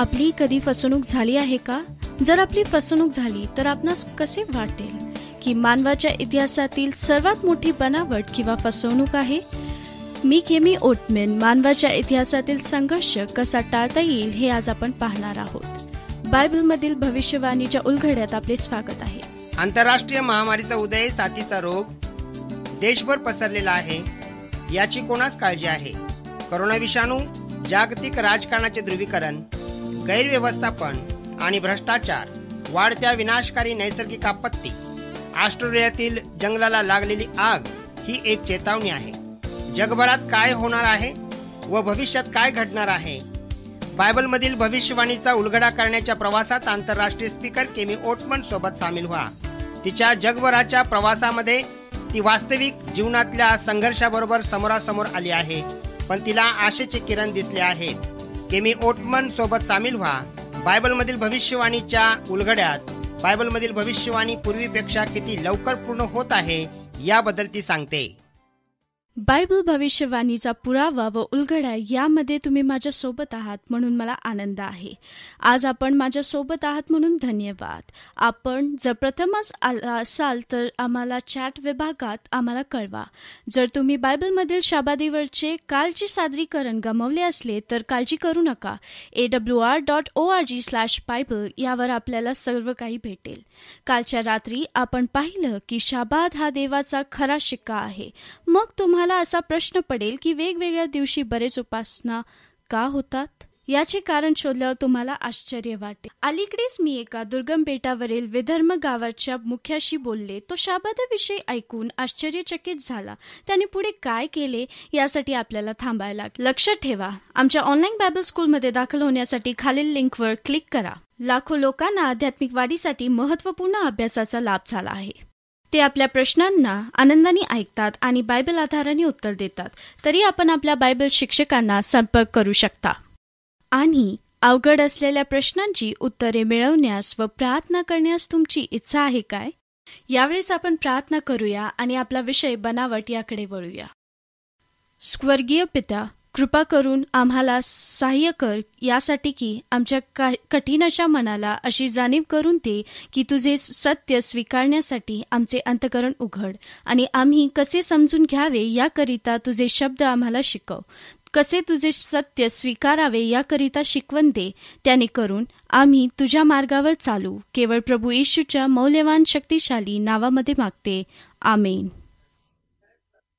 आपली कधी फसवणूक झाली आहे का? जर आपली फसवणूक झाली तर आपणास कसे वाटेल? की मानवाच्या इतिहासातील सर्वात मोठी बनावट किंवा फसवणूक आहे? मी केमी ओटमेन मानवाच्या इतिहासातील संघर्ष कसा टाळता येईल हे आज आपण पाहणार आहोत. बायबलमधील भविष्यवाणीच्या उलघड्यात आपले स्वागत आहे. आंतरराष्ट्रीय महामारीचा उदय साथीचा रोग देशभर पसरलेला आहे याची कोणास काळजी आहे? करोना विषाणू जागतिक राजकारणाचे ध्रुवीकरण गैरव्यवस्थापन आणि भ्रष्टाचार वाढत्या विनाशकारी नैसर्गिक आपत्ती ऑस्ट्रेलियातील जंगलाला लागलेली आग ही एक चेतावणी आहे. जगभरात काय होणार आहे व भविष्यात काय घडणार आहे? बायबलमधील भविष्यवाणीचा उलगडा करण्याच्या प्रवासात आंतरराष्ट्रीय स्पीकर केमी ओटमन सोबत सामील व्हा. तिच्या जगभराच्या प्रवासामध्ये ती वास्तविक जीवनातल्या संघर्षाबरोबर समोरासमोर आली आहे पण तिला आशेचे किरण दिसले आहेत. केमी ओटमन सोबत सामील व्हा. बायबलमधील भविष्यवाणीच्या उलगड्यात बायबलमधील भविष्यवाणी पूर्वीपेक्षा किती लवकर पूर्ण होत आहे याबद्दल ती सांगते. बायबल भविष्यवाणीचा पुरावा व उलगडा यामध्ये तुम्ही माझ्यासोबत आहात म्हणून मला आनंद आहे. आज आपण माझ्या सोबत आहात म्हणून धन्यवाद. आपण जर प्रथमच आला असाल तर आम्हाला चॅट विभागात आम्हाला कळवा. जर तुम्ही बायबलमधील शाबादीवरचे कालचे सादरीकरण गमावले असले तर काळजी करू नका. A W R dot O R G slash Bible यावर आपल्याला सर्व काही भेटेल. कालच्या रात्री आपण पाहिलं की शाबाद हा देवाचा खरा शिक्का आहे. मग तुम्हाला असा प्रश्न पडेल की वेगवेगळ्या दिवशी बरेच उपासना का होतात? याचे कारण शोधल्यावर तुम्हाला आश्चर्य वाटेल. अलीकडेच मी एका दुर्गम बेटावरील विधर्म गावाच्या मुख्याशी बोलले. तो शाबादाविषयी ऐकून आश्चर्यचकित झाला. त्याने पुढे काय केले यासाठी आपल्याला थांबायला लक्षात ठेवा आमच्या ऑनलाईन बायबल स्कूलमध्ये दाखल होण्यासाठी खालील लिंकवर क्लिक करा. लाखो लोकांना आध्यात्मिक वाढीसाठी महत्त्वपूर्ण अभ्यासाचा लाभ झाला आहे. ते आपल्या प्रश्नांना आनंदाने ऐकतात आणि बायबल आधाराने उत्तर देतात. तरी आपण आपल्या बायबल शिक्षकांना संपर्क करू शकता. आणि अवघड असलेल्या प्रश्नांची उत्तरे मिळवण्यास व प्रार्थना करण्यास तुमची इच्छा आहे काय? यावेळेस आपण प्रार्थना करूया आणि आपला विषय बनावट याकडे वळूया. स्वर्गीय पिता कृपा करून आम्हाला सहाय्य कर यासाठी की आमच्या का कठीण अशा मनाला अशी जाणीव करून दे की तुझे सत्य स्वीकारण्यासाठी आमचे अंतकरण उघड. आणि आम्ही कसे समजून घ्यावे याकरिता तुझे शब्द आम्हाला शिकव. कसे तुझे सत्य स्वीकारावे याकरिता शिकवण दे. त्याने करून आम्ही तुझ्या मार्गावर चालू. केवळ प्रभू येशूच्या मौल्यवान शक्तिशाली नावामध्ये मागते. आमेन.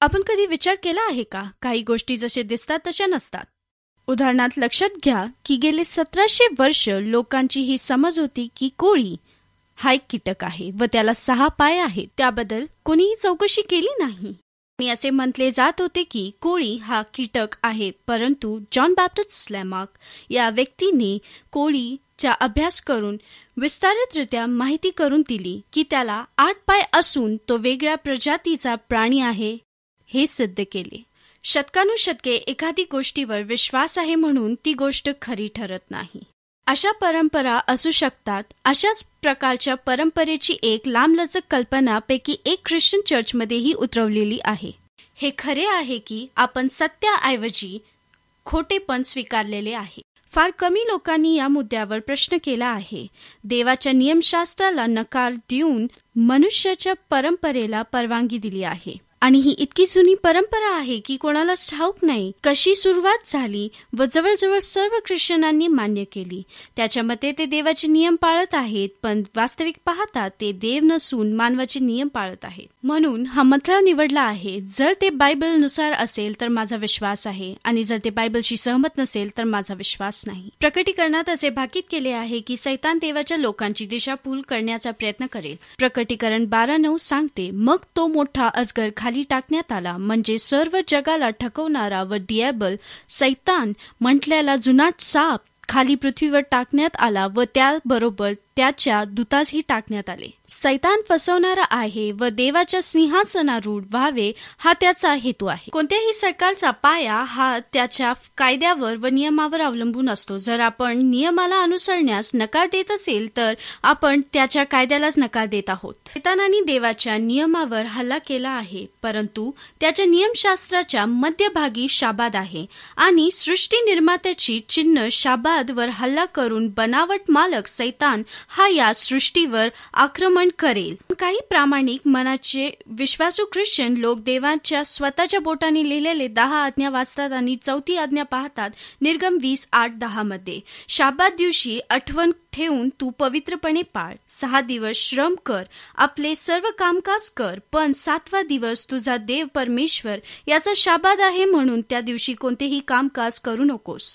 आपण कधी विचार केला आहे का? काही गोष्टी जसे दिसतात तशा नसतात. उदाहरणार्थ लक्षात घ्या की गेले सतराशे वर्ष लोकांची ही समज होती की कोळी हा एक कीटक आहे व त्याला सहा पाय आहेत. त्याबद्दल कोणीही चौकशी केली नाही. आणि असे म्हटले जात होते की कोळी हा कीटक आहे परंतु जॉन बॅप्टिस्ट स्लॅमार्क या व्यक्तीने कोळीचा अभ्यास करून विस्तारितरित्या माहिती करून दिली की त्याला आठ पाय असून तो वेगळ्या प्रजातीचा प्राणी आहे. हे सिद्ध केले. शतकानुशतके एखादी गोष्टीवर विश्वास आहे म्हणून ती गोष्ट खरी ठरत नाही. अशा परंपरा असू शकतात. अशाच प्रकारच्या परंपरेची एक लांबलचक कल्पना पैकी एक ख्रिश्चन चर्चमध्येही उतरवलेली आहे. हे खरे आहे की आपण सत्याऐवजी खोटेपण स्वीकारलेले आहे. फार कमी लोकांनी या मुद्द्यावर प्रश्न केला आहे. देवाच्या नियमशास्त्राला नकार देऊन मनुष्याच्या परंपरेला परवानगी दिली आहे. आणि ही इतकी जुनी परंपरा आहे की कोणालाच ठाऊक नाही कशी सुरुवात झाली व जवळजवळ सर्व ख्रिश्चनांनी मान्य केली. त्याच्या मते ते देवाचे नियम पाळत आहेत पण वास्तविक पाहता ते देव नसून मानवाचे नियम पाळत आहेत. म्हणून हा मंत्रा निवडला आहे जर ते बायबलनुसार असेल तर माझा विश्वास आहे आणि जर ते बायबलशी सहमत नसेल तर माझा विश्वास नाही. प्रकटीकरणात असे भाकीत केले आहे की सैतान देवाच्या लोकांची दिशाभूल करण्याचा प्रयत्न करेल. प्रकटीकरण बारा नऊ सांगते मग तो मोठा अजगर खाली टाकण्यात आला. म्हणजे सर्व जगाला ठकवणारा व डिएबल सैतान म्हटल्याला जुनाट साप खाली पृथ्वीवर टाकण्यात आला व त्याबरोबर त्याच्या दूतासही टाकण्यात आले. सैतान फसवणारा आहे व देवाच्या सिंहासनारूढ व्हावे हा त्याचा हेतू आहे. कोणत्याही सरकारचा पाया हा त्याच्या कायद्यावर व नियमावर अवलंबून असतो. जर आपण नियमाला अनुसरण्यास नकार देत असेल तर आपण त्याच्या कायद्यालाच नकार देत आहोत. सैतानाने देवाच्या नियमावर हल्ला केला आहे परंतु त्याच्या नियमशास्त्राच्या मध्यभागी शाबाद आहे आणि सृष्टी निर्मात्याची चिन्ह शाबाद वर हल्ला करून बनावट मालक सैतान हा या सृष्टीवर आक्रमण करेल. काही प्रामाणिक मनाचे विश्वासू ख्रिश्चन लोक देवांच्या स्वतःच्या बोटाने लिहिलेले दहा आज्ञा वाचतात आणि चौथी आज्ञा पाहतात निर्गम वीस आठ दहा मध्ये शाबाद दिवशी आठवण ठेवून तू पवित्रपणे पाळ. सहा दिवस श्रम कर आपले सर्व कामकाज कर पण सातवा दिवस तुझा देव परमेश्वर याचा शाबाद आहे म्हणून त्या दिवशी कोणतेही कामकाज करू नकोस.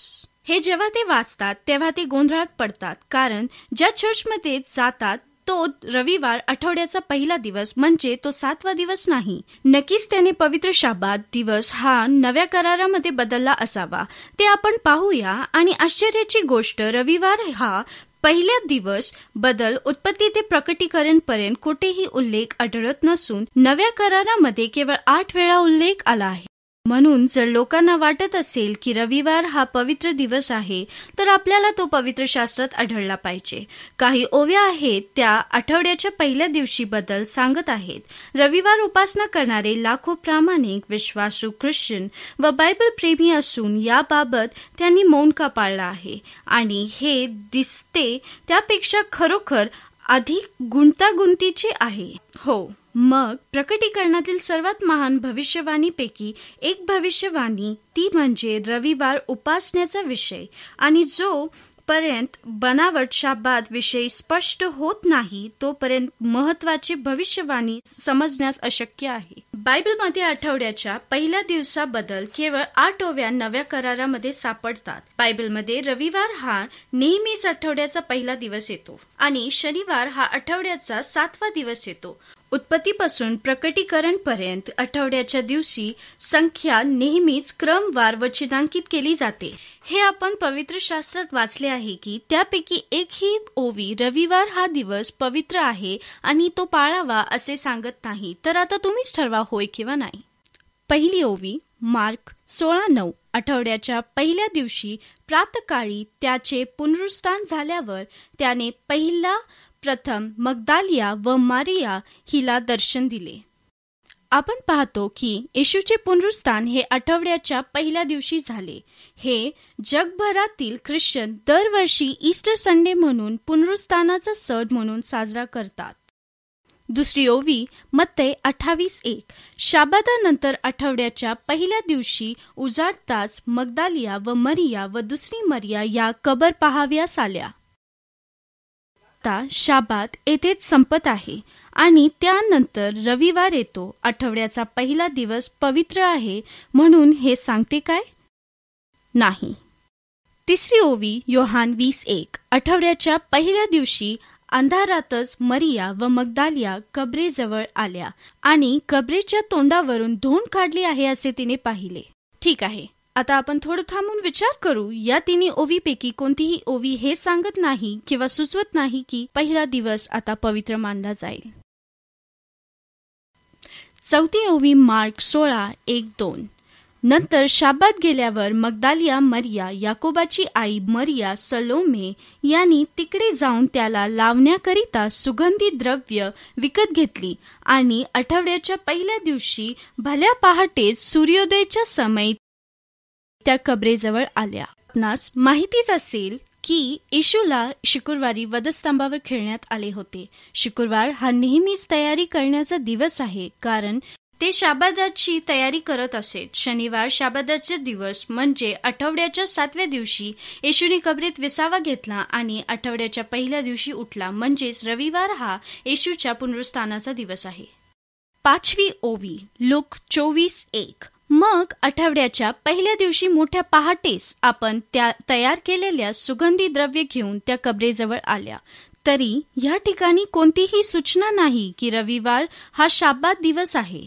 हे जेव्हा ते वाचतात तेव्हा ते गोंधळात पडतात. कारण ज्या चर्चमध्ये जातात तो रविवार आठवड्याचा पहिला दिवस म्हणजे तो सातवा दिवस नाही. नक्कीच त्याने पवित्र शाबाद दिवस हा नव्या करारामध्ये बदलला असावा. ते आपण पाहूया आणि आश्चर्याची गोष्ट रविवार हा पहिल्या दिवस बदल उत्पत्ती ते प्रकटीकरण पर्यंत कुठेही उल्लेख आढळत नसून नव्या करारामध्ये केवळ आठ वेळा उल्लेख आला आहे. म्हणून जर लोकांना वाटत असेल की रविवार हा पवित्र दिवस आहे तर आपल्याला तो पवित्र शास्त्रात आढळला पाहिजे. काही ओव्या आहेत त्या आठवड्याच्या पहिल्या दिवशी बद्दल सांगत आहेत. रविवार उपासना करणारे लाखो प्रामाणिक विश्वासू ख्रिश्चन व बायबल प्रेमी असून याबाबत त्यांनी मौन का पाळला आहे? आणि हे दिसते त्यापेक्षा खरोखर अधिक गुंतागुंतीचे आहे. हो. मग प्रकटीकरणातील सर्वात महान भविष्यवाणीपैकी एक भविष्यवाणी ती म्हणजे रविवार उपासण्याचा विषय. आणि जो पर्यंत बनावट शाबाद विषयी स्पष्ट होत नाही तोपर्यंत महत्वाची भविष्यवाणी समजण्यास अशक्य आहे. बायबलमध्ये आठवड्याच्या पहिल्या दिवसाबद्दल केवळ आठ ओव्या नव्या करारामध्ये सापडतात. बायबलमध्ये रविवार हा नेहमीच आठवड्याचा पहिला दिवस येतो. आणि शनिवार हा आठवड्याचा सातवा दिवस येतो. उत्पत्तीपासून प्रकटीकरण पर्यंत आठवड्याच्या दिवशी संख्या नेहमीच क्रमवार व चिन्हांकित केली जाते. हे आपण पवित्र शास्त्रात वाचले आहे की त्यापैकी एकही ओवी रविवार हा दिवस पवित्र आहे आणि तो पाळावा असे सांगत नाही. तर आता तुम्हीच ठरवा होय किंवा नाही. पहिली ओवी मार्क सोळा नऊ आठवड्याच्या पहिल्या दिवशी प्रातकाळी त्याचे पुनरुस्थान झाल्यावर त्याने पहिला प्रथम मगदालिया व मारिया हिला दर्शन दिले. आपण पाहतो की येशूचे पुनरुस्थान हे आठवड्याच्या पहिल्या दिवशी झाले. हे जगभरातील ख्रिश्चन दरवर्षी ईस्टर संडे म्हणून पुनरुस्थानाचा सण म्हणून साजरा करतात. दुसरी ओवी मत्ते अठ्ठावीस एक. शाबादानंतर आठवड्याच्या पहिल्या दिवशी उजाडताच मगदालिया व मरिया व दुसरी मरिया या कबर पहाव्यास आल्या. आता शाबात येथेच संपत आहे आणि त्यानंतर रविवार येतो. आठवड्याचा पहिला दिवस पवित्र आहे म्हणून हे सांगते काय? नाही. तिसरी ओवी योहान वीस एक. आठवड्याच्या पहिल्या दिवशी अंधारातच मरिया व मगदालिया कबरेजवळ आल्या आणि कबरेच्या तोंडावरून धोंड काढली आहे असे तिने पाहिले. ठीक आहे. आता आपण थोडं थांबून विचार करू. या तिन्ही ओवीपैकी कोणतीही ओवी हे सांगत नाही किंवा सुचवत नाही की पहिला दिवस आता पवित्र मानला जाईल. चौथी ओवी मार्क सोळा एक दोन. नंतर शाबात गेल्यावर मगदालिया मरिया याकोबाची आई मरिया सलोमे यांनी तिकडे जाऊन त्याला लावण्याकरिता सुगंधी द्रव्य विकत घेतली आणि आठवड्याच्या पहिल्या दिवशी भल्या पहाटेच सूर्योदयाच्या समयी त्या कबरेजवळ आल्या. आपणास माहितीच असेल की येशूला शुक्रवारी वधस्तंभावर खेळण्यात आले होते. शुक्रवार हा नेहमीच तयारी करण्याचा दिवस आहे कारण ते शाबादाची तयारी करत असेल. शनिवार शाबादाचा दिवस म्हणजे आठवड्याच्या सातव्या दिवशी येशूने कबरीत विसावा घेतला आणि आठवड्याच्या पहिल्या दिवशी उठला. म्हणजेच रविवार हा येशूच्या पुनरुस्थानाचा दिवस आहे. पाचवी ओवी लुक चोवीस एक. मग आठवड्याच्या पहिल्या दिवशी मोठ्या पहाटेस आपण त्या तयार केलेल्या सुगंधी द्रव्य घेऊन त्या कबरेजवळ आल्या. तरी या ठिकाणी कोणतीही सूचना नाही की रविवार हा शाबाद दिवस आहे.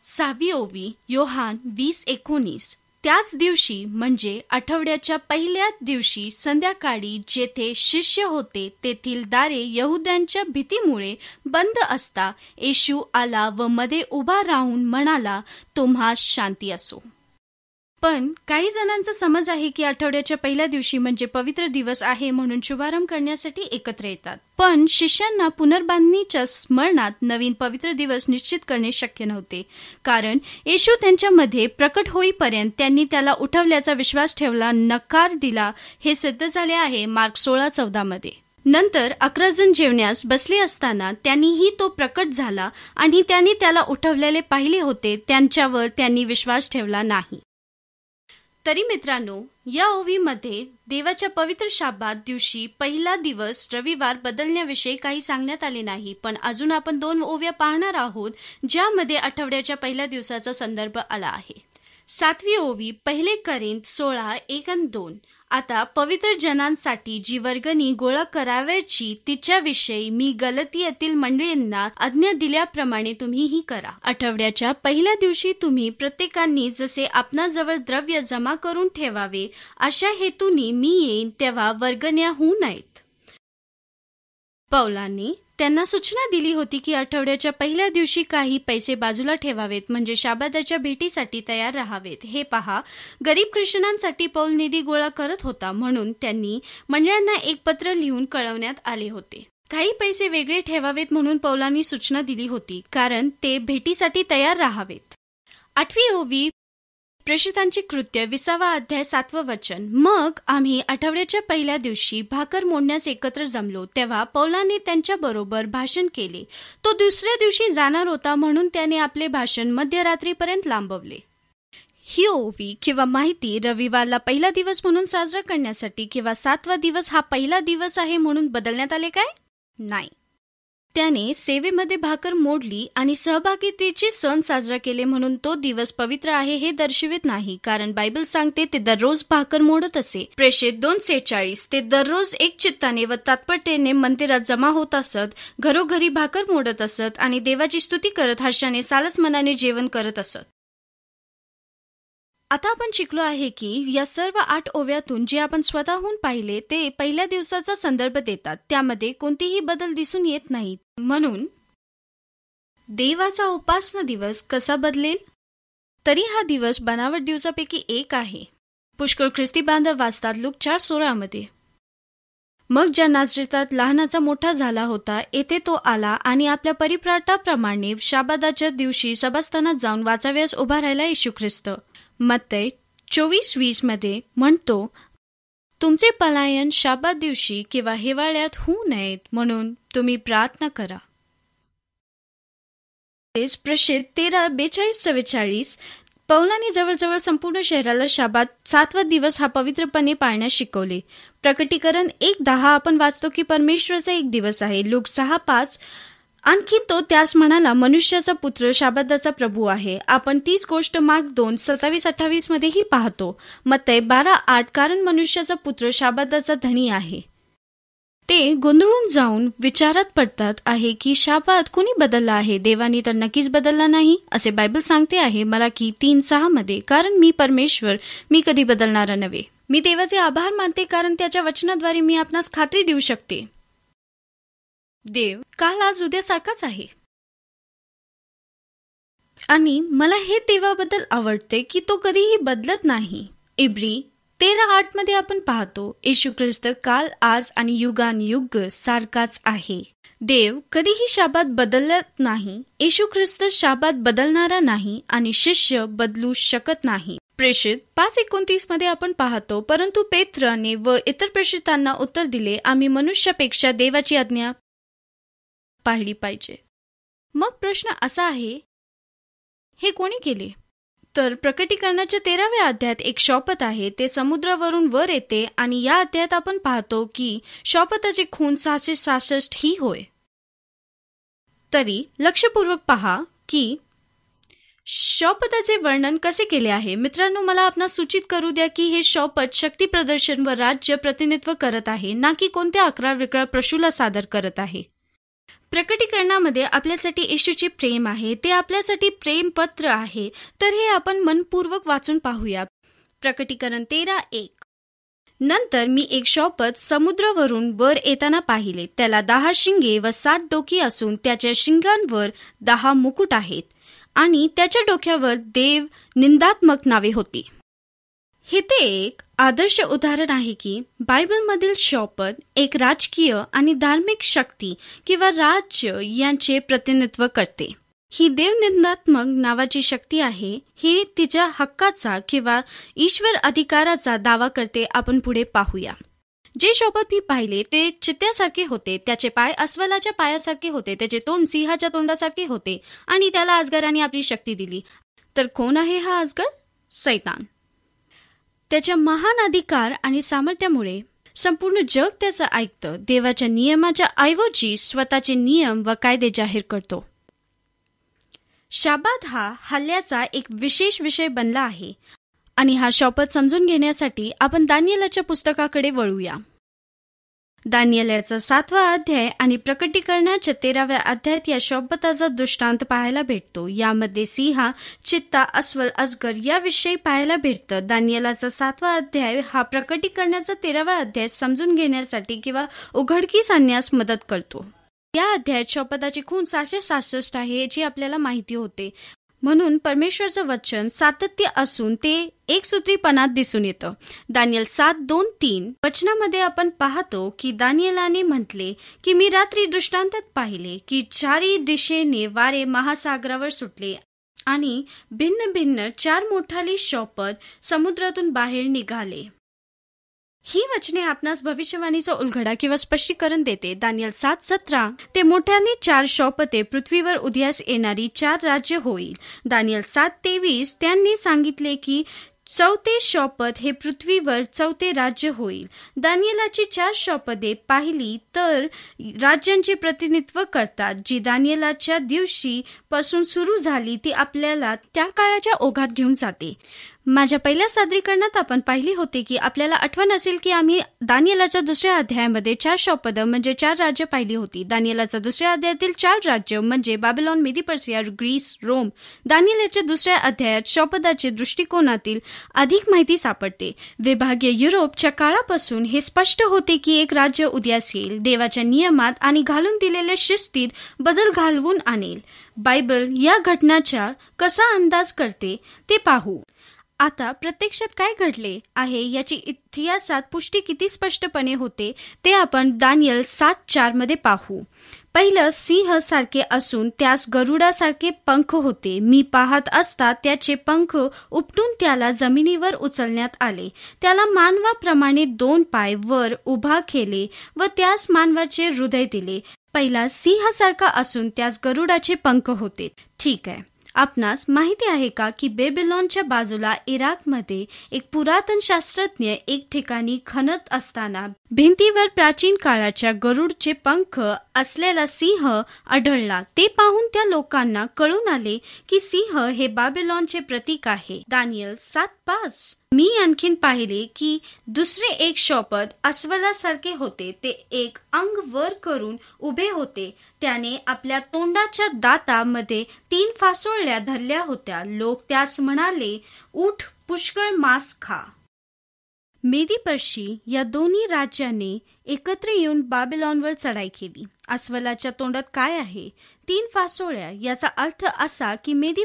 सावी ओवी योहान वीस एकोणीस. त्याच दिवशी म्हणजे आठवड्याच्या पहिल्या दिवशी संध्याकाळी जेथे शिष्य होते तेथील दारे यहुद्यांच्या भीतीमुळे बंद असता येशू आला व मध्ये उभा राहून म्हणाला तुम्हा शांती असो. पण काही जणांचा समज आहे की आठवड्याच्या पहिल्या दिवशी म्हणजे पवित्र दिवस आहे म्हणून शुभारंभ करण्यासाठी एकत्र येतात. पण शिष्यांना पुनर्बांधणीच्या स्मरणात नवीन पवित्र दिवस निश्चित करणे शक्य नव्हते. कारण येशू त्यांच्यामध्ये प्रकट होईपर्यंत त्यांनी त्याला उठवल्याचा विश्वास ठेवला नकार दिला हे सिद्ध झाले आहे मार्क सोळा चौदा मध्ये. नंतर अकरा जण जेवण्यास बसले असताना त्यांनीही तो प्रकट झाला आणि त्यांनी त्याला उठवलेले पाहिले होते त्यांच्यावर त्यांनी विश्वास ठेवला नाही. तरी मित्रांनो या ओवीमध्ये देवाच्या पवित्र शाबात दिवशी पहिला दिवस रविवार बदलण्याविषयी काही सांगण्यात आले नाही पण अजून आपण दोन ओव्या पाहणार आहोत ज्यामध्ये आठवड्याच्या पहिल्या दिवसाचा संदर्भ आला आहे. सातवी ओवी पहिले करीन सोळा एक दोन. आता पवित्र जनांसाठी जी वर्गणी गोळा करावयाची तिच्याविषयी मी गलती येथील मंडळींना आज्ञा दिल्याप्रमाणे तुम्हीही करा. आठवड्याच्या पहिल्या दिवशी तुम्ही प्रत्येकांनी जसे आपणाजवळ द्रव्य जमा करून ठेवावे अशा हेतूनी मी येईन तेव्हा वर्गण्या होऊ नयेत. पौलांनी त्यांना सूचना दिली होती की आठवड्याच्या पहिल्या दिवशी काही पैसे बाजूला ठेवावेत म्हणजे शाबादाच्या भेटीसाठी तयार राहावेत. हे पहा गरीब कृष्णांसाठी पौल निधी गोळा करत होता म्हणून त्यांनी मंडळांना एक पत्र लिहून कळवण्यात आले होते. काही पैसे वेगळे ठेवावेत म्हणून पौलांनी सूचना दिली होती कारण ते भेटीसाठी तयार राहावेत. आठवी ओवी प्रेषितांची कृत्य विसावा अध्याय सातवं वचन. मग आम्ही आठवड्याच्या पहिल्या दिवशी भाकर मोडण्यास एकत्र जमलो. तेव्हा पौलाने त्यांच्या बरोबर भाषण केले. तो दुसऱ्या दिवशी जाणार होता म्हणून त्याने आपले भाषण मध्यरात्रीपर्यंत लांबवले. ही ओवी किंवा माहिती रविवारला पहिला दिवस म्हणून साजरा करण्यासाठी किंवा सातवा दिवस हा पहिला दिवस आहे म्हणून बदलण्यात आले काय? नाही. त्याने सेवेमध्ये भाकर मोडली आणि सहभागितेचे सण साजरा केले म्हणून तो दिवस पवित्र आहे हे दर्शवित नाही कारण बायबल सांगते ते दररोज भाकर मोडत असे. प्रेषित दोन सेचाळीस ते दररोज एक चित्ताने व तात्परतेने मंदिरात जमा होत असत घरोघरी भाकर मोडत असत आणि देवाची स्तुती करत हर्षाने सालस मनाने जेवण करत असत. आता आपण शिकलो आहे की या सर्व आठ ओव्यातून जे आपण स्वतःहून पाहिले ते पहिल्या दिवसाचा संदर्भ देतात. त्यामध्ये कोणतीही बदल दिसून येत नाहीत. म्हणून देवाचा उपासना दिवस कसा बदलेल? तरी हा दिवस बनावट दिवसापैकी एक आहे. पुष्कळ ख्रिस्ती बांधव वाचतात लुक चार सोळामध्ये. मग ज्या नाजरेतात लहानाचा मोठा झाला होता येथे तो आला आणि आपल्या परिप्राटाप्रमाणे शाबादाच्या दिवशी सभास्थानात जाऊन वाचाव्यास उभा राहिला येशू ख्रिस्त. मत्तय चोवीस वीसमध्ये म्हणतो तुमचे पलायन शाबाद दिवशी किंवा हिवाळ्यात होऊ नयेत म्हणून तुम्ही प्रार्थना करा. प्रसिद्ध तेरा बेचाळीस चव्वेचाळीस पौलानी जवळजवळ संपूर्ण शहराला शाबात सातवा दिवस हा पवित्रपणे पाळण्यास शिकवले. प्रकटीकरण एक दहा आपण वाचतो की परमेश्वराचा एक दिवस आहे. लोक सहा पाच आणखी तो त्यास म्हणाला मनुष्याचा पुत्र शाबदाचा प्रभू आहे. आपण तीच गोष्ट माग दोन सत्तावीस अठ्ठावीस मध्येही पाहतो. मते बारा आठ कारण मनुष्याचा पुत्र शाबादाचा धनी आहे. ते गोंधळून जाऊन विचारात पडतात आहे की शाबाद कुणी बदलला आहे? देवानी तर नक्कीच बदलला नाही? असे बायबल सांगते आहे मला की तीन सहा मध्ये कारण मी परमेश्वर मी कधी बदलणारा नव्हे. मी देवाचे आभार मानते कारण त्याच्या वचनाद्वारे मी आपणास खात्री देऊ शकते. देव काल आज उद्यासारखाच आहे. आणि मला हे देवाबद्दल आवडते की तो कधीही बदलत नाही. इब्री तेरा आठमध्ये आपण पाहतो येशू ख्रिस्त काल आज आणि युगान युग सारखाच आहे. देव कधीही शाबात बदलत नाही येशू ख्रिस्त शाबात बदलणारा नाही आणि शिष्य बदलू शकत नाही. प्रेषित पाच एकोणतीसमध्ये आपण पाहतो परंतु पेत्राने व इतर प्रेषितांना उत्तर दिले आम्ही मनुष्यापेक्षा देवाची आज्ञा पाहिली पाहिजे. मग प्रश्न असा आहे हे कोणी केले? तर प्रकटीकरणाच्या तेराव्या अध्यायात एक शॉपत आहे ते समुद्रावरून वर येते आणि या अध्यायात आपण पाहतो की शॉपताचे खून सहाशे सहासष्ट ही होय. तरी लक्षपूर्वक पहा की शौपताचे वर्णन कसे केले आहे? मित्रांनो मला आपण सूचित करू द्या की हे शौपत शक्ती प्रदर्शन व राज्य प्रतिनिधित्व करत आहे ना की कोणत्या अकरा विकरा प्रशूला सादर करत आहे. प्रकटीकरणामध्ये आपल्यासाठी येशूचे प्रेम आहे ते आपल्यासाठी प्रेमपत्र आहे. तर हे आपण मनपूर्वक वाचून पाहूया. प्रकटीकरण तेरा एक. नंतर मी एक शॉपत समुद्रावरून वर येताना पाहिले. त्याला दहा शिंगे व सात डोकी असून त्याच्या शिंगांवर दहा मुकुट आहेत. आणि त्याच्या डोक्यावर देव निंदात्मक नावे होती. हे ते एक आदर्श उदाहरण आहे की बायबलमधील शॉपत एक राजकीय आणि धार्मिक शक्ती किंवा राज्य यांचे प्रतिनिधित्व करते. ही देवनिंदात्मक नावाची शक्ती आहे ही तिच्या हक्काचा किंवा ईश्वर अधिकाराचा दावा करते आपण पुढे पाहूया. जे शोभत मी पाहिले ते चित्त्यासारखे होते त्याचे पाय अस्वलाच्या पायासारखे होते त्याचे तोंड सिंहाच्या तोंडासारखे होते आणि त्याला अजगराने आपली शक्ती दिली. तर कोण आहे हा अजगर? सैतान. त्याच्या महान अधिकार आणि सामर्थ्यामुळे संपूर्ण जग त्याचं ऐकतं. देवाच्या नियमाच्या ऐवजी स्वतःचे नियम व कायदे जाहीर करतो. शाबाद हा हल्ल्याचा एक विशेष विषय बनला आहे. आणि हा शपथ समजून घेण्यासाठी आपण दानियलाच्या पुस्तकाकडे वळूया. दानियलचा सातवा अध्याय आणि प्रकटीकरणाच्या तेराव्या अध्यायात या शब्दाचा दृष्टांत पाहायला भेटतो. यामध्ये सिंहा चित्ता अस्वल अजगर याविषयी पाहायला भेटतं. दानियलाचा सातवा अध्याय हा प्रकटीकरणाचा तेरावा अध्याय समजून घेण्यासाठी किंवा उघडकीस आणण्यास मदत करतो. या अध्यायात शपथाची खून सहाशे सहासष्ट आहे याची आपल्याला माहिती होते. म्हणून परमेश्वरचं वचन सातत्य असून ते एकसूत्रीपणात दिसून येतं. दानियल सात दोन तीन. वचनामध्ये आपण पाहतो की दानियलाने म्हटले की मी रात्री दृष्टांतात पाहिले की चारी दिशेने वारे महासागरावर सुटले आणि भिन्न भिन्न चार मोठाली शपथ समुद्रातून बाहेर निघाले. ही वचने आपणास भविष्यवाणीचा उलगडा किंवा स्पष्टीकरण देते. दानियल सात सतरा. ते मोठ्याने चार शौपते पृथ्वीवर उदयास येणारी चार राज्य होईल. दानियल सात तेवीस. त्यांनी सांगितले की चौथे शपथ हे पृथ्वीवर चौथे राज्य होईल. दानियलाची चार शौपदे पाहिली तर राज्यांचे प्रतिनिधित्व करतात. जी दानियलाच्या दिवशी पासून सुरू झाली ती आपल्याला त्या काळाच्या ओघात घेऊन जाते. माझ्या पहिल्या सादरीकरणात आपण पाहिली होती की आपल्याला आठवण असेल की आम्ही दानियलाच्या दुसऱ्या अध्यायामध्ये चार शौपद म्हणजे चार राज्य पाहिली होती. दानियलाच्या दुसऱ्या अध्यायातील चार राज्य म्हणजे बाबेलॉन मेदीपर्सिया ग्रीस रोम. दानियलाच्या दुसऱ्या अध्यायात शपदाचे दृष्टिकोनातील अधिक माहिती सापडते. विभागीय युरोपच्या काळापासून हे स्पष्ट होते की एक राज्य उद्यास येईल. देवाच्या नियमात आणि घालून दिलेल्या शिस्तीत बदल घालवून आणेल. बायबल या घटनाच्या कसा अंदाज करते ते पाहू. आता प्रत्यक्षात काय घडले आहे याची इतिहासात पुष्टी किती स्पष्टपणे होते ते आपण दानियल सात चारमध्ये पाहू. पहिलं सिंह सारखे असून त्यास गरुडासारखे पंख होते. मी पाहत असता त्याचे पंख उपटून त्याला जमिनीवर उचलण्यात आले. त्याला मानवाप्रमाणे दोन पाय वर उभा केले व त्यास मानवाचे हृदय दिले. पहिला सिंहासारखा असून त्यास गरुडाचे पंख होते. ठीक आहे. आपणास माहिती आहे का की बेबिलॉनच्या बाजूला इराकमध्ये एक पुरातन शास्त्रज्ञ एक ठिकाणी खणत असताना भिंतीवर प्राचीन काळाच्या गरुडचे पंख असलेला सिंह आढळला. ते पाहून त्या लोकांना कळून आले की सिंह हे बाबेलॉनचे प्रतीक आहे. दानियल सात पाच. मी आणखीन पाहिले की दुसरे एक शॉपद अस्वलासारखे होते. ते एक अंग वर करून उभे होते. त्याने आपल्या तोंडाच्या दातामध्ये तीन फासोळ्या धरल्या होत्या. लोक त्यास म्हणाले उठ पुष्कळ मांस खा. मेदी पर्शी या दोन्ही राज्याने एकत्र येऊन बाबेलॉनवर चढाई केली. अस्वलाच्या तोंडात काय आहे? तीन फासोळ्या याचा अर्थ असा की मेदी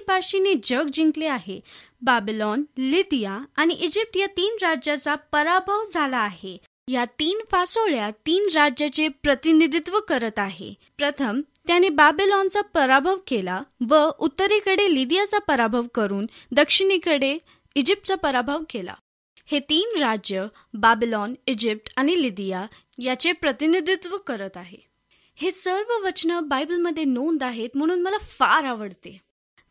जग जिंकले आहे. बाबेलॉन लिदिया आणि इजिप्त या तीन राज्याचा पराभव झाला आहे. या तीन फासोळ्या तीन राज्याचे प्रतिनिधित्व करत आहे. प्रथम त्याने बाबेलॉनचा पराभव केला व उत्तरेकडे लिदियाचा पराभव करून दक्षिणेकडे इजिप्तचा पराभव केला. हे तीन राज्य बाबिलॉन इजिप्त आणि लिदिया याचे प्रतिनिधित्व करत आहे. हे सर्व वचनं बायबलमध्ये नोंद आहेत म्हणून मला फार आवडते.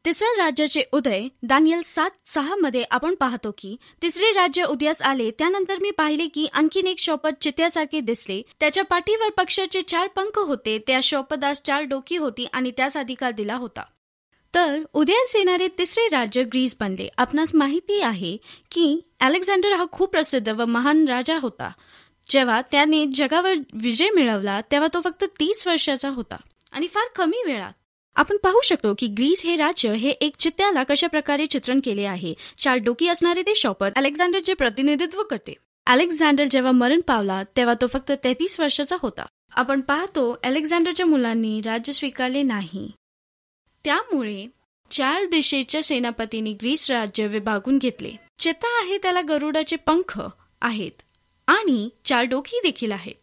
तिसऱ्या राज्याचे उदय दानियल सात सहा मध्ये आपण पाहतो की तिसरे राज्य उदयास आले त्यानंतर मी पाहिले की आणखीन एक शौपद चित्यासारखे दिसले. त्याच्या पाठीवर पक्षाचे चार पंख होते त्या शौपदास चार डोकी होती आणि त्यास अधिकार दिला होता. तर उदयास येणारे तिसरे राज्य ग्रीस बनले. आपणास माहिती आहे की अलेक्झांडर हा खूप प्रसिद्ध व महान राजा होता. जेव्हा त्याने जगावर विजय मिळवला तेव्हा तो फक्त तीस वर्षाचा होता. आणि फार कमी वेळात. आपण पाहू शकतो की ग्रीस हे राज्य हे एक चित्त्याला कशा प्रकारे चित्रण केले आहे. चार डोकी असणारे ते शॉपर अलेक्झांडरचे प्रतिनिधित्व करते. अलेक्झांडर जेव्हा मरण पावला तेव्हा तो फक्त तेहतीस वर्षाचा होता. आपण पाहतो अलेक्झांडरच्या मुलांनी राज्य स्वीकारले नाही. त्यामुळे चार दिशेच्या सेनापतींनी ग्रीस राज्य विभागून घेतले. चेता आहे त्याला गरुडाचे पंख आहेत आणि चार डोकी देखील आहेत.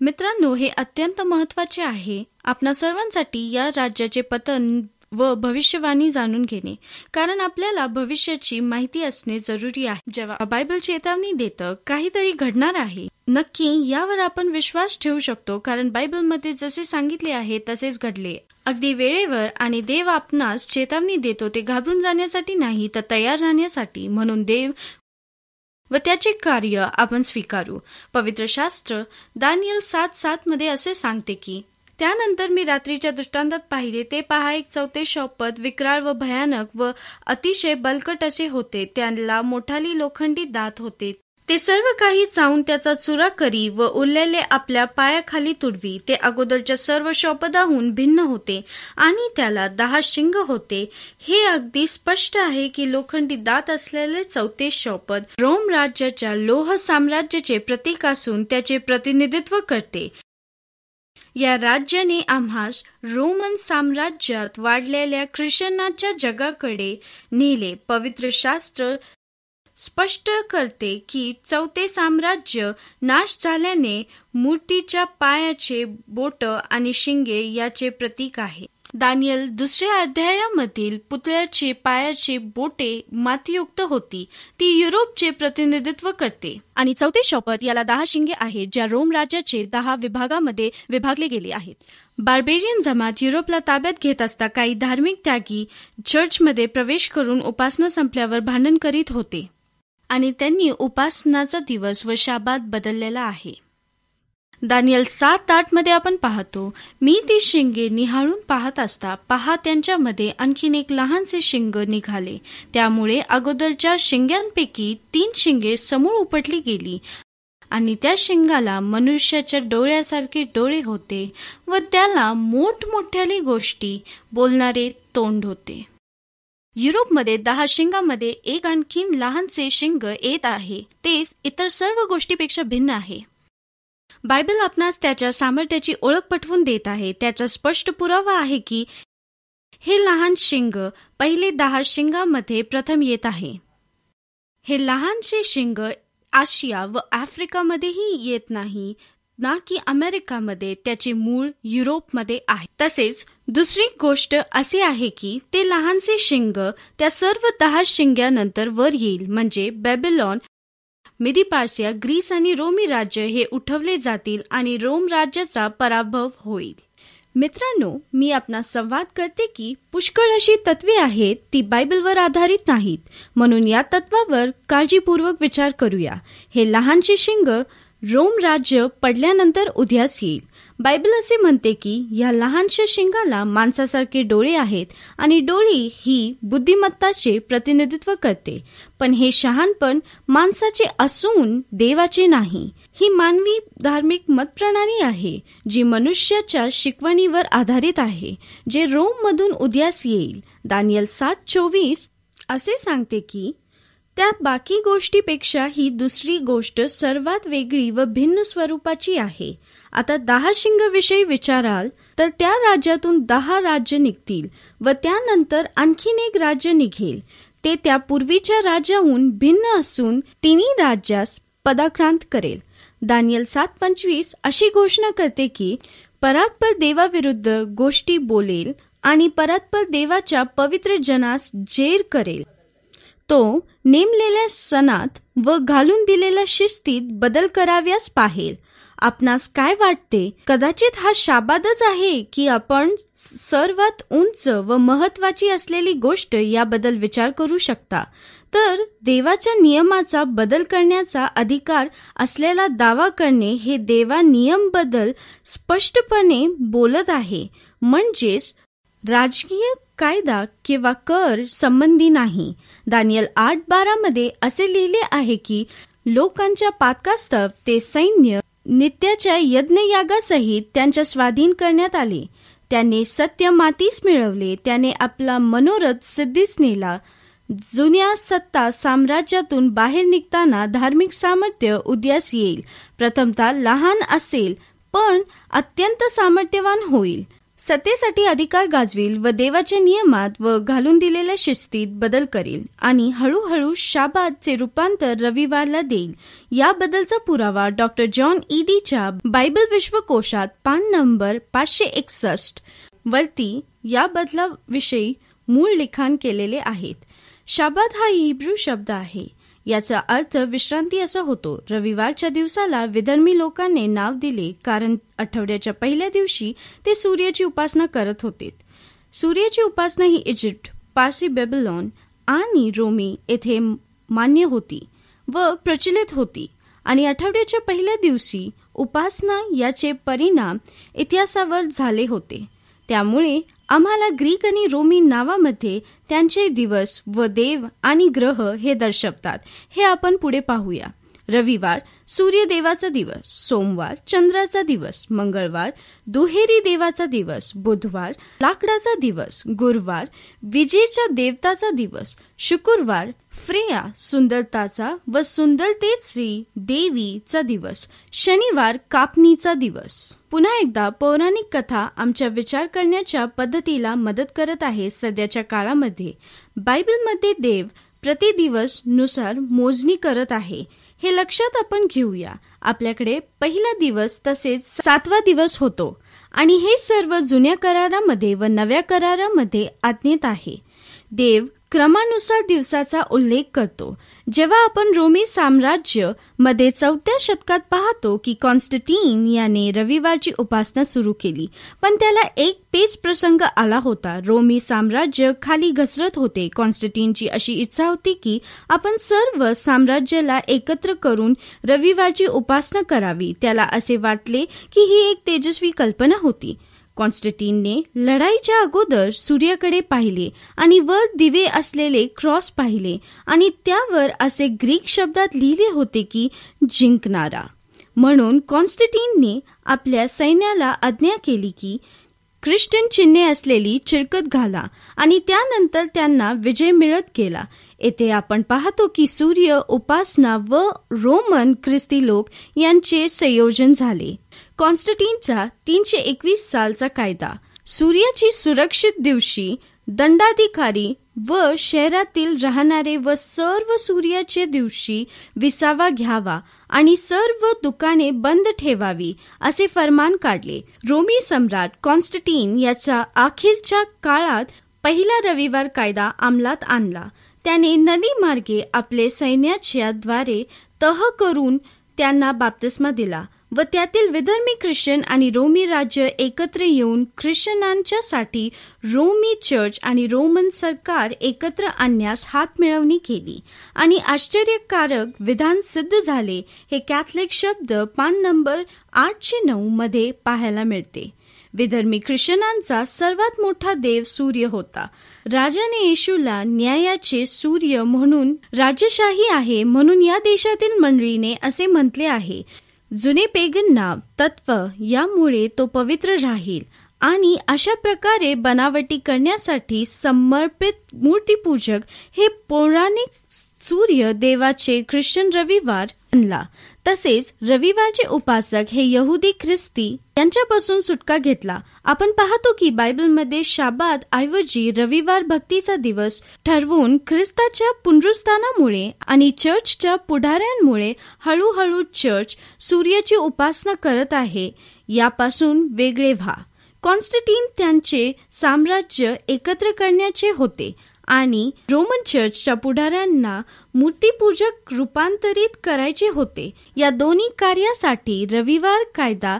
मित्रांनो हे अत्यंत महत्त्वाचे आहे. आपणा सर्वांसाठी या राज्याचे पतन व भविष्यवाणी जाणून घेणे. कारण आपल्याला भविष्याची माहिती असणे जरुरी आहे. जेव्हा बायबल चेतावणी देतं काहीतरी घडणार आहे. नक्की यावर आपण विश्वास ठेवू शकतो. कारण बायबलमध्ये जसे सांगितले आहे तसेच घडले. अगदी वेळेवर आणि देव आपणास चेतावणी देतो ते घाबरून जाण्यासाठी नाही तर तयार राहण्यासाठी. म्हणून देव व त्याचे कार्य आपण स्वीकारू. पवित्र शास्त्र दानियल सात सात मध्ये असे सांगते की त्यानंतर मी रात्रीच्या दृष्टांतात पाहिले ते पहा एक चौथे शौपद विक्राळ व भयानक व अतिशय बलकट असे होते. त्यांना मोठाली लोखंडी दात होते. ते सर्व काही चावून त्याचा चुरा करी व उरलेले आपल्या पायाखाली तुडवी. ते अगोदरच्या सर्व शौपदाहून भिन्न होते आणि त्याला दहा शिंग होते. हे अगदी स्पष्ट आहे की लोखंडी दात असलेले चौथे शौपद रोम राज्याच्या लोह साम्राज्याचे प्रतीक असून त्याचे प्रतिनिधित्व करते. या राज्याने आम्हास रोमन साम्राज्यात वाढलेल्या ख्रिश्चनाच्या जगाकडे नेले. पवित्र शास्त्र स्पष्ट करते की चौथे साम्राज्य नाश झाल्याने मूर्तीच्या पायाचे बोट आणि शिंगे याचे प्रतीक आहे. दानियल दुसऱ्या अध्यायामधील पुतळ्याचे पायाचे बोटे मातीयुक्त होती. ती युरोपचे प्रतिनिधित्व करते. आणि चौथे शपथ याला दहा शिंगे आहेत ज्या रोम राज्याचे दहा विभागामध्ये विभागले गेले आहेत. बार्बेरियन जमात युरोपला ताब्यात घेत असता काही धार्मिक त्यागी चर्चमध्ये प्रवेश करून उपासना संपल्यावर भांडण करीत होते. आणि त्यांनी उपासनाचा दिवस व शाबात बदललेला आहे. दानियल सात आठमध्ये आपण पाहतो. मी ती शिंगे निहाळून पाहत असता पहा त्यांच्यामध्ये आणखीन एक लहानसे शिंग निघाले. त्यामुळे अगोदरच्या शिंग्यांपैकी तीन शिंगे समोर उपटली गेली आणि त्या शिंगाला मनुष्याच्या डोळ्यासारखे डोळे होते व त्याला मोठमोठ्याली गोष्टी बोलणारे तोंड होते. युरोपमध्ये दहा शिंगामध्ये एक आणखीन लहानसे शिंग येत आहे. ते इतर सर्व गोष्टीपेक्षा भिन्न आहे. बायबल आपणास त्याच्या सामर्थ्याची ओळख पटवून देत आहे. त्याचा स्पष्ट पुरावा आहे की हे लहान शिंग पहिले दहा शिंगामध्ये प्रथम येत आहे. हे लहानसे शिंग आशिया व आफ्रिकामध्येही येत नाही ना की अमेरिकामध्ये त्याचे मूळ युरोपमध्ये आहे. तसेच दुसरी गोष्ट असे आहे की ते लहानसे शिंग त्या सर्व दहा शिंग्यानंतर वर येईल म्हणजे बेबिलॉन मिदी पार्सिया ग्रीस आणि रोमी राज्य हे उठवले जातील आणि रोम राज्याचा पराभव होईल. मित्रांनो मी आपला संवाद करते की पुष्कळ अशी तत्वे आहेत ती बायबलवर आधारित नाहीत. म्हणून या तत्वावर काळजीपूर्वक विचार करूया. हे लहानचे शिंग रोम राज्य पडल्यानंतर उद्यास येईल. बायबल असे म्हणते की या लहानशा शिंगाला माणसासारखे डोळे आहेत आणि डोळी ही बुद्धिमत्ताचे प्रतिनिधित्व करते. पण हे शहाणपण माणसाचे असून देवाचे नाही. ही मानवी धार्मिक मतप्रणाली आहे जी मनुष्याच्या शिकवणीवर आधारित आहे जे रोम मधून उद्यास येईल. दानियल सात चोवीस असे सांगते की त्या बाकी गोष्टीपेक्षा ही दुसरी गोष्ट सर्वात वेगळी व भिन्न स्वरूपाची आहे. आता दहा शिंग विषयी विचाराल तर त्या राज्यातून दहा राज्य निघतील व त्यानंतर आणखीन एक राज्य निघेल. ते त्या पूर्वीच्या राज्याहून भिन्न असून तिन्ही राज्यास पदाक्रांत करेल. दानियल सात पंचवीस अशी घोषणा करते की परात्पर देवाविरुद्ध गोष्टी बोलेल आणि परात्पर देवाच्या पवित्र जनास जेर करेल. तो नेमलेल्या सणात व घालून दिलेल्या शिस्तीत बदल कराव्यास पाहेल. आपणास काय वाटते? कदाचित हा शाबादच आहे की आपण सर्वात उंच व महत्वाची असलेली गोष्ट याबद्दल विचार करू शकता. तर देवाच्या नियमाचा बदल करण्याचा अधिकार असलेला दावा करणे हे देवा नियम बदल स्पष्टपणे बोलत आहे. म्हणजेच राजकीय कायदा किंवा कर संबंधी नाही. दानियल आठ बारा मध्ये असे लिहिले आहे की लोकांच्या पातकास्तव ते सैन्य नित्याच्या यज्ञयागासहित त्यांच्या स्वाधीन करण्यात आले. त्याने सत्य मातीस मिळवले. त्याने आपला मनोरथ सिद्धीस नेला. जुन्या सत्ता साम्राज्यातून बाहेर निघताना धार्मिक सामर्थ्य उद्यास येईल. प्रथमतः लहान असेल पण अत्यंत सामर्थ्यवान होईल. सत्तेसाठी अधिकार गाजवील व देवाच्या नियमात व घालून दिलेल्या शिस्तीत बदल करेल आणि हळूहळू शाबादचे रूपांतर रविवारला देईल. याबद्दलचा पुरावा डॉक्टर जॉन ईडीच्या बायबल विश्वकोशात पान नंबर पाचशे एकसष्ट वरती या बदलाविषयी मूळ लिखाण केलेले आहेत. शाबाद हा हिब्रू शब्द आहे. याचा अर्थ विश्रांती असा होतो. रविवारच्या दिवसाला विधर्मी लोकांनी नाव दिले कारण आठवड्याच्या पहिल्या दिवशी ते सूर्याची उपासना करत होते. सूर्याची उपासना ही इजिप्त पारसी बेबलॉन आणि रोमी येथे मान्य होती व प्रचलित होती. आणि आठवड्याच्या पहिल्या दिवशी उपासना याचे परिणाम इतिहासावर झाले होते. त्यामुळे आम्हाला ग्रीक आणि रोमी नावामध्ये त्यांचे दिवस व देव आणि ग्रह हे दर्शवतात. हे आपण पुढे पाहूया. रविवार सूर्यदेवाचा दिवस सोमवार चंद्राचा दिवस मंगळवार दुहेरी देवाचा दिवस बुधवार लाकडाचा दिवस गुरुवार विजेच्या देवताचा दिवस शुक्रवार फ्रेया सुंदरताचा व सुंदरतेची देवीचा दिवस शनिवार कापणीचा दिवस. पुन्हा एकदा पौराणिक कथा आमच्या विचार करण्याच्या पद्धतीला मदत करत आहे सध्याच्या काळामध्ये. बायबलमध्ये देव प्रतिदिवसनुसार मोजणी करत आहे. हे लक्षात आपण घेऊया. आपल्याकडे पहिला दिवस तसेच सातवा दिवस होतो आणि हे सर्व जुन्या करारामध्ये व नव्या करारामध्ये आज्ञेत आहे. देव क्रमानुसार दिवसाचा उल्लेख करतो. जेव्हा आपण रोमी साम्राज्यमध्ये चौथ्या शतकात पाहतो की कॉन्स्टटीन याने रविवारची उपासना सुरू केली पण त्याला एक पेच प्रसंग आला होता. रोमी साम्राज्य खाली घसरत होते. कॉन्स्टटीनची अशी इच्छा होती की आपण सर्व साम्राज्याला एकत्र करून रविवारची उपासना करावी. त्याला असे वाटले की ही एक तेजस्वी कल्पना होती. कॉन्स्टटीनने लढाईच्या अगोदर सूर्याकडे पाहिले आणि वर दिवे असलेले क्रॉस पाहिले आणि त्यावर असे ग्रीक शब्दात लिहिले होते की जिंकणारा. म्हणून कॉन्स्टटीनने आपल्या सैन्याला आज्ञा केली की ख्रिश्चन चिन्हे असलेली चिरकत घाला आणि त्यानंतर त्यांना विजय मिळत गेला. येथे आपण पाहतो की सूर्य उपासना व रोमन ख्रिस्ती लोक यांचे संयोजन झाले. कॉन्स्टटीनचा तीनशे एकवीस सालचा कायदा. सूर्याची सुरक्षित दिवशी दंडाधिकारी व शहरातील राहणारे व सर्व सूर्याचे दिवशी विसावा घ्यावा आणि सर्व दुकाने बंद ठेवावी असे फरमान काढले. रोमी सम्राट कॉन्स्टटीन याचा अखेरच्या काळात पहिला रविवार कायदा अंमलात आणला. त्याने नदी मार्गे आपले सैन्याच्या द्वारे तह करून त्यांना बाप्तिस्मा दिला. व त्यातील विधर्मी ख्रिश्चन आणि रोमी राज्य एकत्र येऊन ख्रिश्चनांच्यासाठी रोमी चर्च आणि रोमन सरकार एकत्र आणण्यास हात मिळवणी केली. आणि आश्चर्यकारक विधान सिद्ध झाले हे कॅथलिक शब्द पान नंबर आठशे नऊ मध्ये पाहायला मिळते. विधर्मी ख्रिश्चनांचा सर्वात मोठा देव सूर्य होता. राजाने येशूला न्यायाचे सूर्य म्हणून राजशाही आहे म्हणून या देशातील मंडळीने असे म्हटले आहे जुने पेगन नाव तत्व यामुळे तो पवित्र राहील आणि अशा प्रकारे बनावटी करण्यासाठी समर्पित मूर्तीपूजक हे पौराणिक सूर्य देवाचे ख्रिश्चन रविवार आणला. तसेच रविवारचे उपासक हे यहुदी ख्रिस्ती यांच्यापासून सुटका घेतला. आपण पाहतो की बायबलमध्ये शाबाद ऐवजी रविवार भक्तीचा दिवस ठरवून ख्रिस्ताच्या पुनरुस्थानामुळे आणि चर्चच्या पुढाऱ्यांमुळे हळूहळू चर्च सूर्याची उपासना करत आहे. यापासून वेगळे व्हा. कॉन्स्टटीन त्यांचे साम्राज्य एकत्र करण्याचे होते. आणि रोमन चर्चच्या पुढाऱ्यांना मूर्तीपूजक रूपांतरित करायचे होते. या दोन्ही कार्यासाठी रविवार कायदा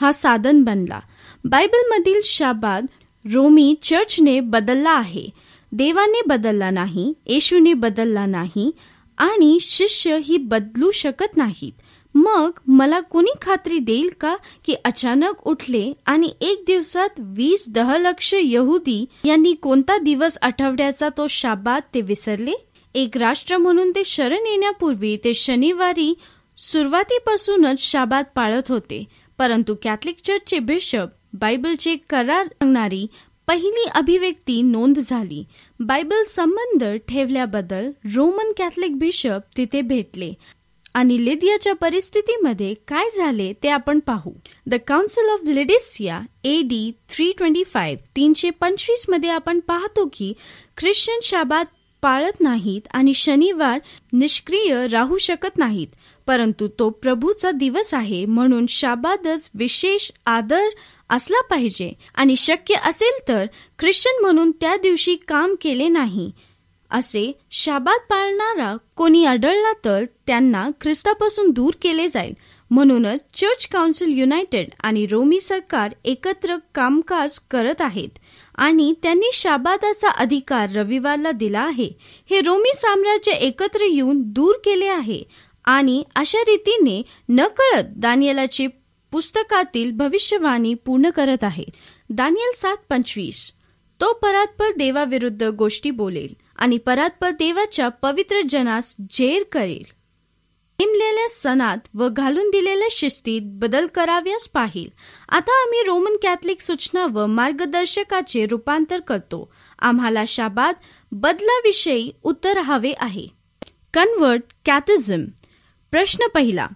हा साधन बनला. बायबलमधील शाबाद रोमी चर्चने बदलला आहे. देवाने बदलला नाही येशूने बदलला नाही आणि शिष्य ही बदलू शकत नाहीत. मग मला कोणी खात्री देईल का की अचानक उठले आणि एक दिवसात वीस दहलक्ष यहुदी यांनी कोणता दिवस आठवड्याचा तो शाबाद ते विसरले? एक राष्ट्र म्हणून ते शरण येण्यापूर्वी ते शनिवारी सुरुवातीपासूनच शाबाद पाळत होते. परंतु कॅथलिक चर्चचे बिशप बायबलचे करार सांगणारी पहिली अभिव्यक्ती नोंद झाली. बायबल संबंध ठेवल्याबद्दल रोमन कॅथलिक बिशप तिथे भेटले. आणि लिदियाच्या परिस्थितीमध्ये काय झाले ते आपण पाहू. The council of Laodicea A D three twenty five तीनशे पंचवीसमध्ये आपण पाहतो की ख्रिश्चन शाबात पाळत नाहीत आणि शनिवार निष्क्रिय राहू शकत नाहीत परंतु तो प्रभूचा दिवस आहे म्हणून शाबादच विशेष आदर असला पाहिजे. आणि शक्य असेल तर ख्रिश्चन म्हणून त्या दिवशी काम केले नाही. असे शाबात पाळणारा कोणी आढळला तर त्यांना ख्रिस्तापासून दूर केले जाईल. म्हणूनच चर्च काउन्सिल युनायटेड आणि रोमी सरकार एकत्र कामकाज करत आहेत आणि त्यांनी शाबादाचा अधिकार रविवारला दिला आहे. हे रोमी साम्राज्य एकत्र येऊन दूर केले आहे आणि अशा रीतीने नकळत दानियलाचे पुस्तकातील भविष्यवाणी पूर्ण करत आहे. दानियल सात पंचवीस. तो परात्पर देवाविरुद्ध गोष्टी बोलेल. आणि परात्पर देवाच्या पवित्र जनास जेर करेल. नेमलेल्या सणात व घालून दिलेल्या शिस्तीत बदल कराव्यास पाहिल. आता आम्ही रोमन कॅथलिक सूचना व मार्गदर्शकाचे रूपांतर करतो. आम्हाला शाबाद. बदलाविषयी उत्तर हवे आहे. Convert catechism. प्रश्न पहिला.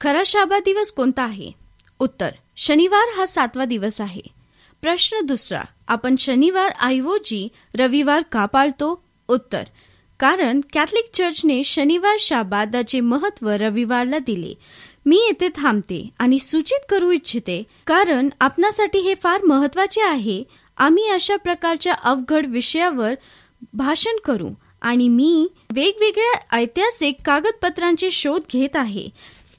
खरा शाबा दिवस कोणता आहे? उत्तर. शनिवार हा सातवा दिवस आहे. प्रश्न दुसरा आपण शनिवार ऐवजी रविवार का पाळतो? उत्तर कारण कॅथलिक चर्चने शनिवार शाबादाचे महत्त्व रविवारला दिले. मी येथे थांबते आणि सूचित करू इच्छिते कारण आपणासाठी हे फार महत्त्वाचे आहे. आम्ही अशा प्रकारच्या अवघड विषयावर भाषण करू आणि मी वेगवेगळ्या ऐतिहासिक कागदपत्रांचे शोध घेत आहे.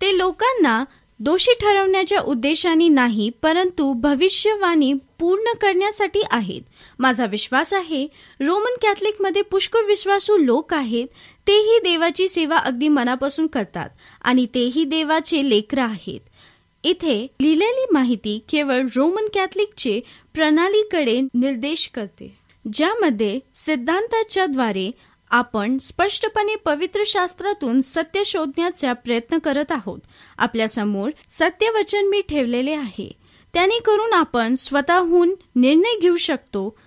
ते लोकांना दोषी ठरवण्याच्या उद्देशाने नाही परंतु भविष्यवाणी पूर्ण करण्यासाठी आहेत. माझा विश्वास आहे रोमन कॅथलिकमध्ये पुष्कळ विश्वासू लोक आहेत तेही देवाची सेवा अगदी मनापासून करतात आणि तेही देवाचे लेकर आहेत. इथे लिहिलेली माहिती केवळ रोमन कॅथलिकचे प्रणालीकडे निर्देश करते ज्यामध्ये सिद्धांताच्या द्वारे आपण स्पष्टपणे पवित्र शास्त्रातून सत्य शोधण्याचा प्रयत्न करत आहोत. आपल्यासमोर सत्यवचन मी ठेवलेले आहे. त्याने करून आपण स्वतःहून निर्णय घेऊ शकतो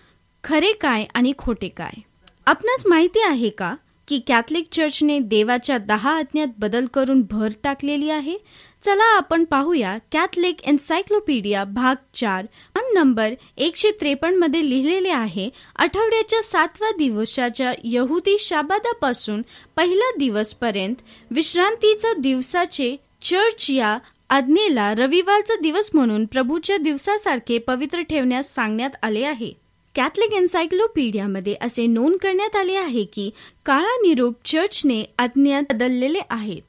खरे काय आणि खोटे काय. आपणास माहिती आहे का की कॅथलिक चर्चने देवाच्या दहा आज्ञात बदल करून भर टाकलेली आहे? चला आपण पाहूया कॅथलिक एन्सायक्लोपीडिया भाग चार. नंबर एकशे त्रेपन्नमध्ये लिहिलेले आहे आठवड्याच्या सातव्या दिवसाच्या यहुदी शाबादापासून पहिला दिवस पर्यंत विश्रांतीचा दिवसाचे चर्च या आज्ञेला रविवारचा दिवस म्हणून प्रभूच्या दिवसासारखे पवित्र ठेवण्यास सांगण्यात आले आहे. कॅथलिक एन्सायक्लोपीडियामध्ये असे नोंद करण्यात आले आहे की काळा निरूप चर्चने आज्ञा बदललेले आहेत.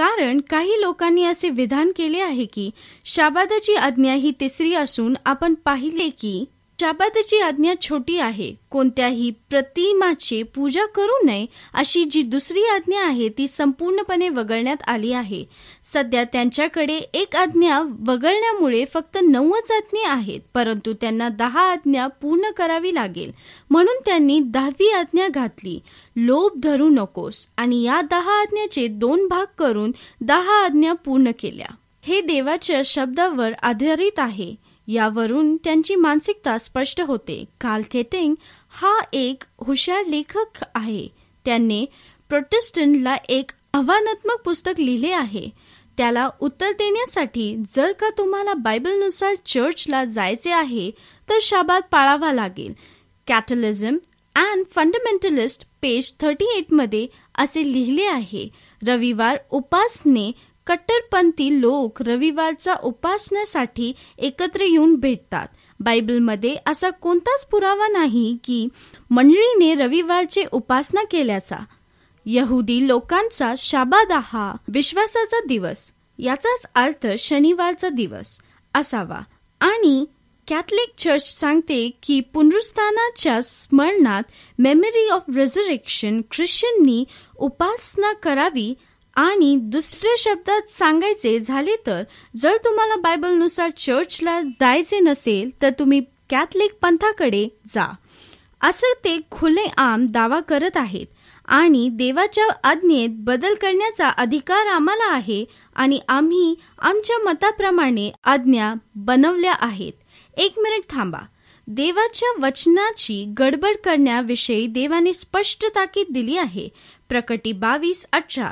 कारण काही लोकांनी असे विधान केले आहे की शाबादाची आज्ञा ही तिसरी असून आपण पाहिले की शाबादाची आज्ञा छोटी आहे. कोणत्याही प्रतिमाची पूजा करू नये अशी जी दुसरी आज्ञा आहे ती संपूर्णपणे वगळण्यात आली आहे. सध्या त्यांच्याकडे एक आज्ञा वगळण्यामुळे फक्त नऊच आज्ञा आहेत परंतु त्यांना दहा आज्ञा पूर्ण करावी लागेल. म्हणून त्यांनी दहावी आज्ञा घातली. लोभ धरू नकोस आणि या दहा आज्ञाचे दोन भाग करून दहा आज्ञा पूर्ण केल्या. हे देवाच्या शब्दावर आधारित आहे. यावरून त्यांची मानसिकता स्पष्ट होते. काल केटिंग हा एक हुशार लेखक आहे. त्यांनी प्रोटेस्टंटला एक आव्हानात्मक पुस्तक लिहिले आहे. त्याला उत्तर देण्यासाठी जर का तुम्हाला बायबलनुसार चर्चला जायचे आहे तर शाबाद पाळावा लागेल. Catholicism and fundamentalist page thirty एटमध्ये असे लिहिले आहे. रविवार उपासने कट्टरपंथी लोक रविवारचा उपासण्यासाठी एकत्र येऊन भेटतात. बायबलमध्ये असा कोणताच पुरावा नाही की मंडळीने रविवारचे उपासना केल्याचा. यहुदी लोकांचा शाबादा हा विश्वासाचा दिवस. याचाच अर्थ शनिवारचा दिवस असावा. आणि कॅथलिक चर्च सांगते की पुनरुस्थानाच्या स्मरणात मेमरी ऑफ रेझरेक्शन ख्रिश्चननी उपासना करावी आणि दुसऱ्या शब्दात सांगायचे झाले तर जर तुम्हाला बायबलनुसार चर्चला जायचे नसेल तर तुम्ही कॅथलिक पंथाकडे जा. असं ते खुले आम दावा करत आहेत आणि देवाच्या आज्ञेत बदल करण्याचा अधिकार आम्हाला आहे आणि आम्ही आमच्या मताप्रमाणे आज्ञा बनवल्या आहेत. एक मिनिट थांबा. देवाच्या वचनाची गडबड करण्याविषयी देवाने स्पष्ट ताकीद दिली आहे. प्रकटी बावीस अठरा.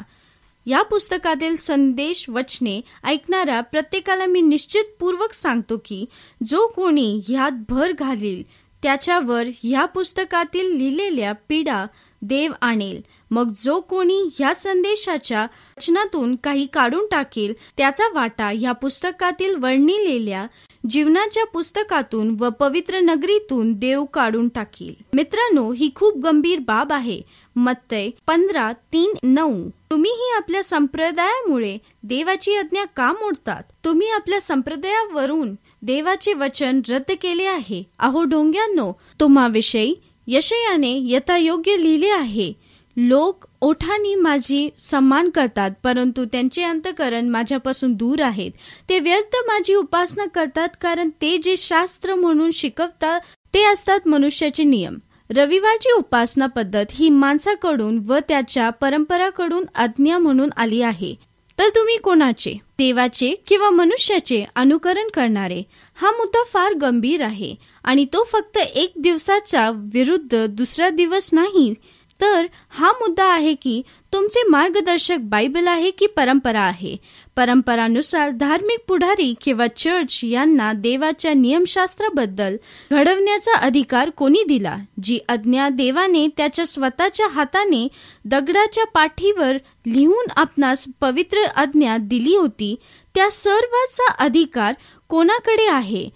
या पुस्तकातील संदेश वचने ऐकणाऱ्या प्रत्येकाला मी निश्चितपूर्वक सांगतो की जो कोणी ह्यात भर घालील त्याच्यावर ह्या पुस्तकातील लिहिलेल्या पीडा देव आणेल. मग जो कोणी ह्या संदेशाच्या रचनातून काही काढून टाकेल त्याचा वाटा ह्या पुस्तकातील वर्णिलेल्या जीवनाच्या पुस्तकातून व पवित्र नगरीतून देव काढून टाकील. मित्रांनो ही खूप गंभीर बाब आहे. मत्तय पंधरा तीन नऊ. तुम्हीही आपल्या संप्रदायामुळे देवाची आज्ञा का मोडतात? तुम्ही आपल्या संप्रदायावरून देवाचे वचन रद्द केले आहे. अहो डोंग्यांनो तुम्हाविषयी यशयाने यथायोग्य लिहिले आहे. लोक ओठानी माझी सन्मान करतात परंतु त्यांचे अंतकरण माझ्यापासून दूर आहेत. ते व्यर्थ माझी उपासना करतात कारण ते जे शास्त्र म्हणून शिकवतात ते असतात मनुष्याचे नियम. रविवारची उपासना पद्धत ही माणसाकडून व त्याच्या परंपराकडून आज्ञा म्हणून आली आहे. तर तुम्ही कोणाचे देवाचे किंवा मनुष्याचे अनुकरण करणारे? हा मुद्दा फार गंभीर आहे आणि तो फक्त एक दिवसाच्या विरुद्ध दुसरा दिवस नाही तर हा मुद्दा आहे की तुमचे मार्गदर्शक बायबल आहे की परंपरा आहे? परंपरानुसार धार्मिक पुढारी किंवा चर्च यांना देवाच्या नियमशास्त्राबद्दल घडवण्याचा अधिकार कोणी दिला? जी आज्ञा देवाने त्याच्या स्वतःच्या हाताने दगडाच्या पाठीवर लिहून आपणास पवित्र आज्ञा दिली होती त्या सर्वाचा अधिकार कोणाकडे आहे?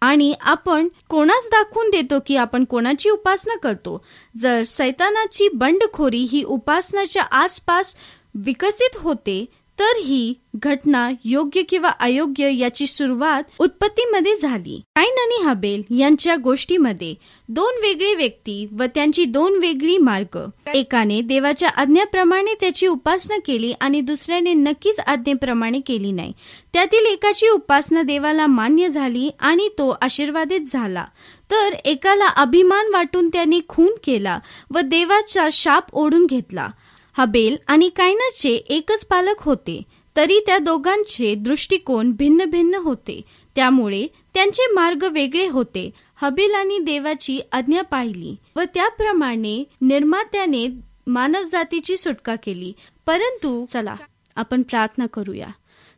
आणि आपण कोणास दाखवून देतो की आपण कोणाची उपासना करतो? जर सैतानाची बंडखोरी ही उपासनाच्या आसपास विकसित होते तर ही घटना योग्य किंवा अयोग्य याची सुरुवात उत्पत्तीमध्ये झाली. काईन आणि हबेल यांच्या गोष्टीमध्ये दोन वेगळे व्यक्ती व त्यांची दोन वेगळी मार्ग. एकाने देवाच्या आज्ञेप्रमाणे त्याची उपासना केली आणि दुसऱ्याने नक्कीच आज्ञेप्रमाणे केली नाही. त्यातील एकाची उपासना देवाला मान्य झाली आणि तो आशीर्वादित झाला. तर एकाला अभिमान वाटून त्याने खून केला व देवाचा शाप ओढून घेतला. हबेल आणि कायनाचे एकच पालक होते. तरी त्या दोघांचे दृष्टिकोन भिन्न भिन्न होते. त्यामुळे त्यांचे मार्ग वेगळे होते. हबेल देवाची आज्ञा पाहिली व त्याप्रमाणे निर्मात्याने मानवजातीची सुटका केली. परंतु चला आपण प्रार्थना करूया.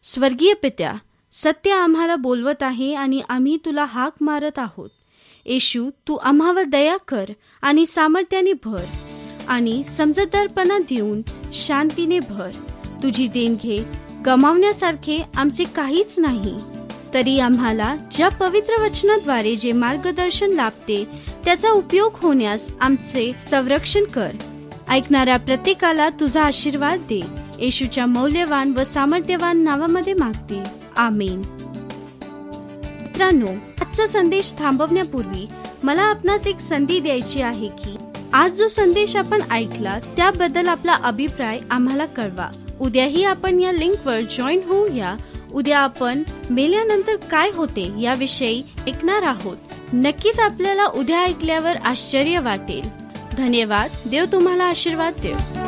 स्वर्गीय पित्या सत्य आम्हाला बोलवत आहे आणि आम्ही तुला हाक मारत आहोत. येशू तू आम्हावर दया कर आणि सामर्थ्याने भर. आणि समजदारपणा देऊन शांतीने भर. तुझी देणघे गमावण्यासारखे आमचे काहीच नाही. तरी आम्हाला ज्या पवित्र वचनाद्वारे जे मार्गदर्शन लाभते त्याचा उपयोग होण्यास आमचे संरक्षण कर. ऐकणाऱ्या प्रत्येकाला तुझा आशीर्वाद दे. येशूच्या मौल्यवान व सामर्थ्यवान नावामध्ये मागते. आमेन. मित्रांनो आजचा संदेश थांबवण्यापूर्वी मला आपणास एक संधी द्यायची आहे की आज जो संदेश आपण ऐकला त्याबद्दल आपला अभिप्राय आम्हाला कळवा. उद्याही आपण या लिंकवर जॉईन होऊया. उद्या आपण मेल्यानंतर काय होते याविषयी ऐकणार आहोत. नक्कीच आपल्याला उद्या ऐकल्यावर आश्चर्य वाटेल. धन्यवाद. देव तुम्हाला आशीर्वाद देव.